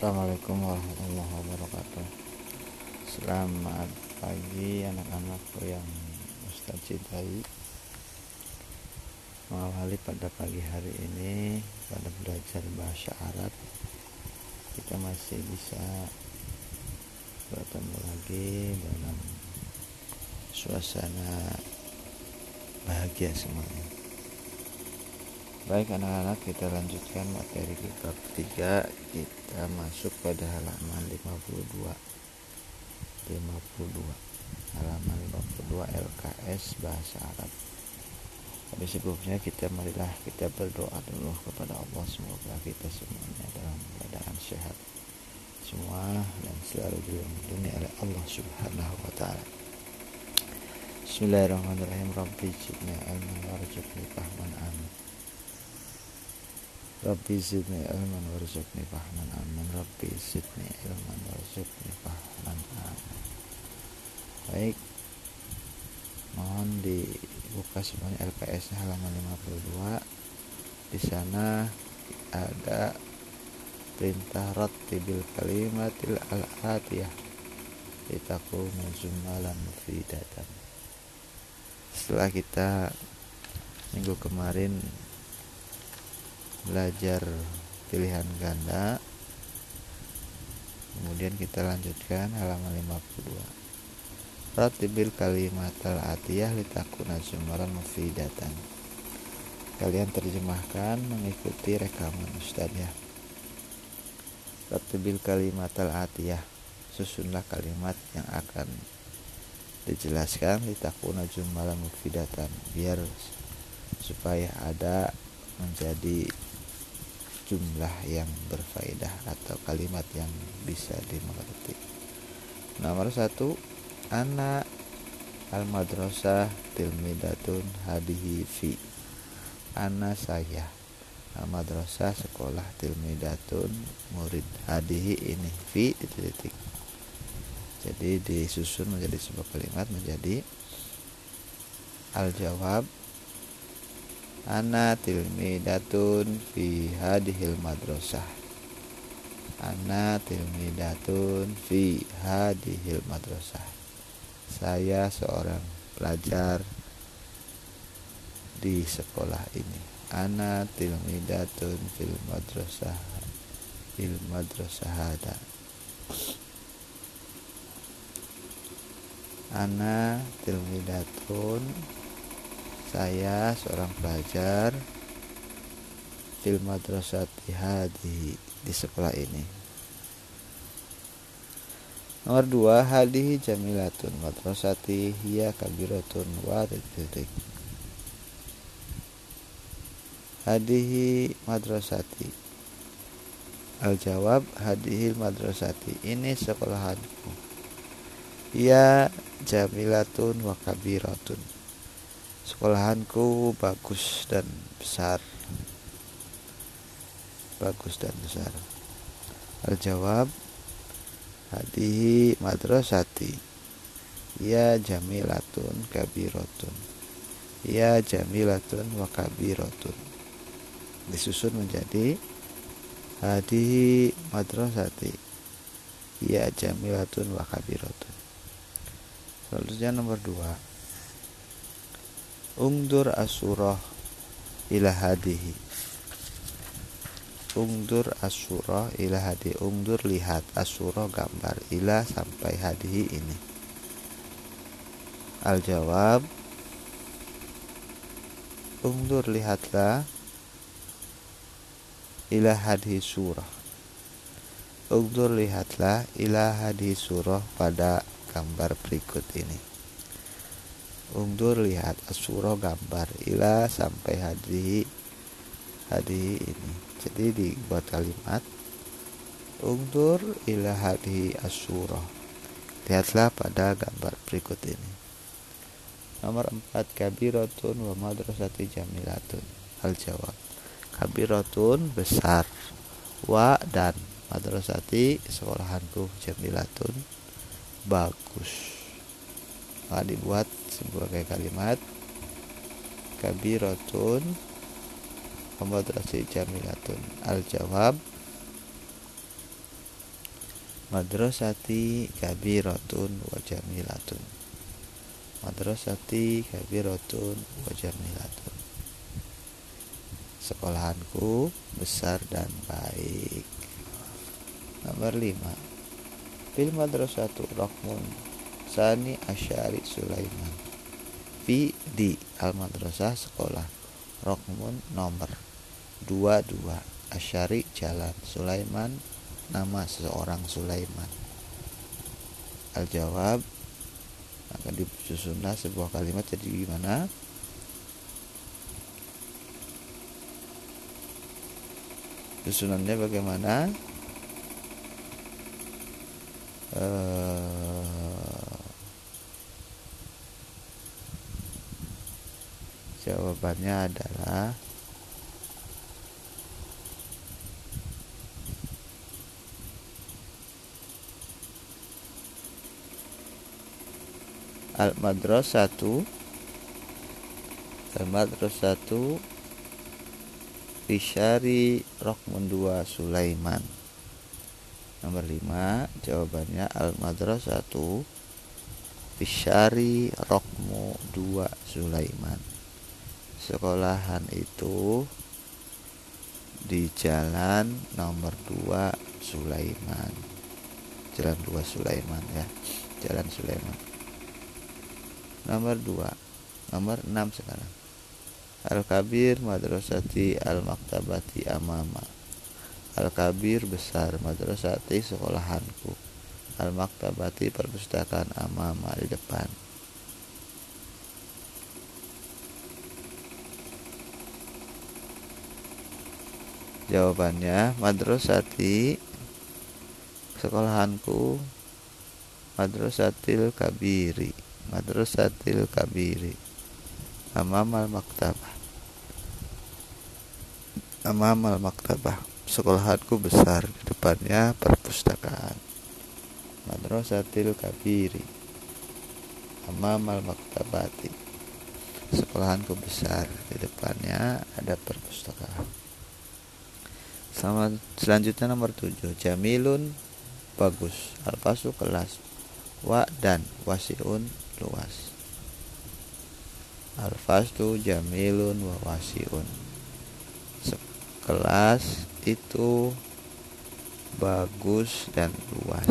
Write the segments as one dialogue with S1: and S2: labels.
S1: Assalamualaikum warahmatullahi wabarakatuh. Selamat pagi anak-anakku yang Ustaz cintai. Mengawali pada pagi hari ini Pada belajar bahasa Arab Kita masih bisa Bertemu lagi dalam Suasana Bahagia semuanya. Baik anak-anak kita lanjutkan materi bab 3 Kita masuk pada halaman 52 52 Halaman 52 LKS Bahasa Arab. Tapi sebelumnya kita marilah kita berdoa dulu kepada Allah. Semoga kita semuanya dalam keadaan sehat Semua dan selalu dilindungi oleh Allah Subhanahu wa Ta'ala. Bismillahirrahmanirrahim. Rabbi jibna ilman warzuqni fahman. Amin Rabbi zidni ilman warzuqni fahman amin. Rabbi zidni ilman warzuqni fahman amin. Baik. Mohon dibuka semuanya LPS halaman 52 Di sana ada perintah rattibil kalimatil al-atiyah. Litakuna jumlalan mufidatan. Setelah kita minggu kemarin belajar pilihan ganda. Kemudian kita lanjutkan halaman 52 Ratibil kalimat al-atiyah litakuna sumaran mufidatan. Kalian terjemahkan mengikuti rekaman Ustaz ya. Ratibil kalimat al-atiyah Susunlah kalimat yang akan dijelaskan litakuna jumalan mufidatan. Biar supaya ada menjadi jumlah yang berfaedah atau kalimat yang bisa dimengerti. Nomor satu, anak al madrasah tilmidatun hadihi fi. Ana saya al madrasah sekolah tilmidatun murid hadihi ini fi titik. Jadi disusun menjadi sebuah kalimat menjadi al jawab Ana tilmidatun fi hadihil madrasah. Ana tilmidatun fi hadihil madrasah. Saya seorang pelajar di sekolah ini. Ana tilmidatun fil madrasah fil madrasah hada Ana tilmidatun saya seorang pelajar fil madrasati hadi di sekolah ini. Nomor dua hadihi jamilatun madrasati hiya kabiratun wa titik hadihi madrasati al jawab hadihi madrasati ini sekolahanku. Ya jamilatun wa kabiratun sekolahanku bagus dan besar. Bagus dan besar. Al jawab hadihi madrasati. Ya jamilatun kabirotun. Ya jamilatun wa kabirotun. Disusun menjadi hadihi madrasati. Ya jamilatun wa kabirotun. Selanjutnya nomor dua Ungdur asurah ila hadihi. Ungdur asurah ila hadi Ungdur lihat asurah gambar ila sampai hadihi ini. Al jawab Ungdur lihatlah ila hadihi surah. Ungdur lihatlah ila hadihi surah pada gambar berikut ini Ungdur lihat asuro gambar. Ila sampai hadi hadi ini. Jadi dibuat kalimat Ungdur ila hadi asuro lihatlah pada gambar berikut ini. Nomor 4 kabiratun wa madrasati jamilatun. Al jawab kabiratun besar wa dan madrasati sekolahanku jamilatun bagus. Maka dibuat sebagai kalimat. Kabiratun pembadrasi jamilatun. Al jawab madrasati kabiratun wa jamilatun. Madrasati kabiratun wa jamilatun. Sekolahanku besar dan baik. Nomor 5 fil madrasatu rokmun sani asyari sulaiman fi di al madrasah sekolah rokmun nomor 22 asyari jalan sulaiman nama seseorang sulaiman. Al jawab akan disusunlah sebuah kalimat jadi gimana? Susunannya bagaimana? Uh, jawabannya adalah al madrasatu al madrasatu Bishari Rokmun 2 Sulaiman. Nomor 5 Jawabannya Al Madrasatu Bishari Rokmu 2 Sulaiman Sekolahan itu Di jalan nomor 2 Sulaiman. Jalan 2 Sulaiman ya. Jalan Sulaiman. Nomor 2 nomor 6 sekarang. Al-Kabir Madrasati Al-Maktabati Amama. Al-Kabir besar Madrasati sekolahanku. Al-Maktabati perpustakaan Amama di depan Jawabannya Madrasati sekolahanku Madrasatil Kabiri Madrasatil Kabiri. Amamal Maktabah Amamal Maktabah Sekolahanku besar Di depannya perpustakaan. Madrasatil Kabiri. Amamal Maktabati Sekolahanku besar Di depannya ada perpustakaan Sama selanjutnya nomor 7 Jamilun bagus. Alfasu kelas. Wa dan Wasiun luas. Al-fasdu jamilun wa wasiun. Sekelas itu bagus dan luas.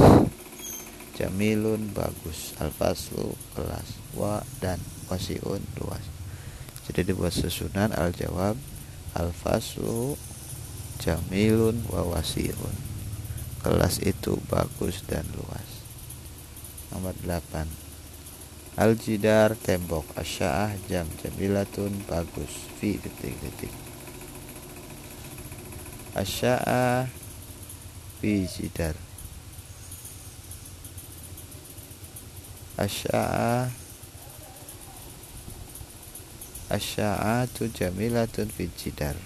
S1: Jamilun bagus. Al-faslu kelas. Wa dan wasiun luas. Jadi dibuat susunan al-jawab Al-faslu jamilun wa wasiun Kelas itu bagus dan luas. Nomor 8 Al-jidar tembok asya'ah jam jamilatun bagus. Fi detik-detik. Asya'ah fi jidar. Asya'ah Asya'atu jamilatun fi jidar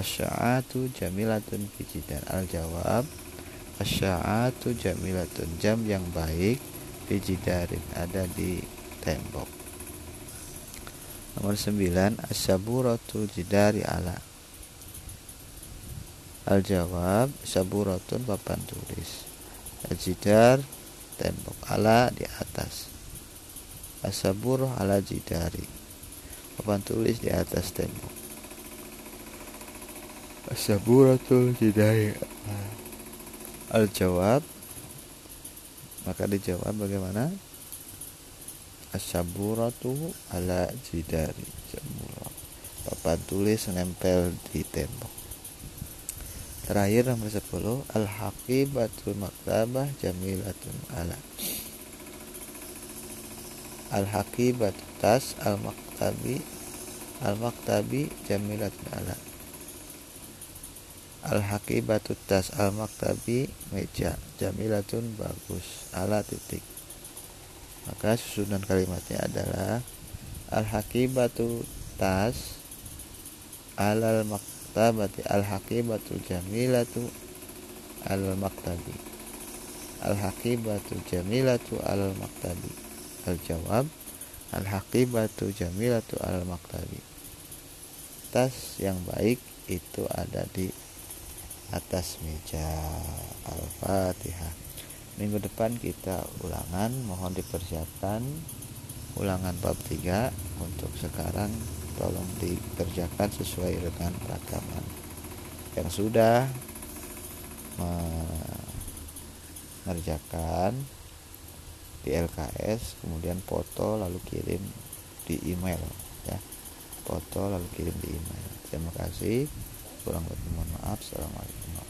S1: Asya'atu jamilatun fi jidar Al-jawab Asya'atu jamilatun. Jam yang baik fijidarin ada di tembok. Nomor 9 asyaburatu jidari ala. Al jawab saburatun papan tulis. Al jidar tembok ala di atas. Asabur ala jidari. Papan tulis di atas tembok asaburatul jidari al jawab maka dijawab bagaimana? Asyaburatu ala jidari. Jamura papan tulis nempel di tembok. Terakhir nomor 10 al haqibatul maktabah jamilatun ala. Al haqibatul tas al maktabi al maktabi jamilatun ala al hakibatu tas al maktabi meja. Jamilatun bagus. Ala titik. Maka susunan kalimatnya adalah al hakibatu tas alal maktabati al hakibatu jamilatu al maktabi al hakibatu jamilatu al maktabi al jawab al hakibatu jamilatu al maktabi tas yang baik itu ada di atas meja Al-Fatihah. Minggu depan kita ulangan mohon dipersiapkan. Ulangan bab 3 untuk sekarang tolong dikerjakan sesuai dengan rekaman. Yang sudah mengerjakan di LKS kemudian foto lalu kirim di email ya. Foto lalu kirim di email. Terima kasih kurang lebih mohon maaf. Assalamualaikum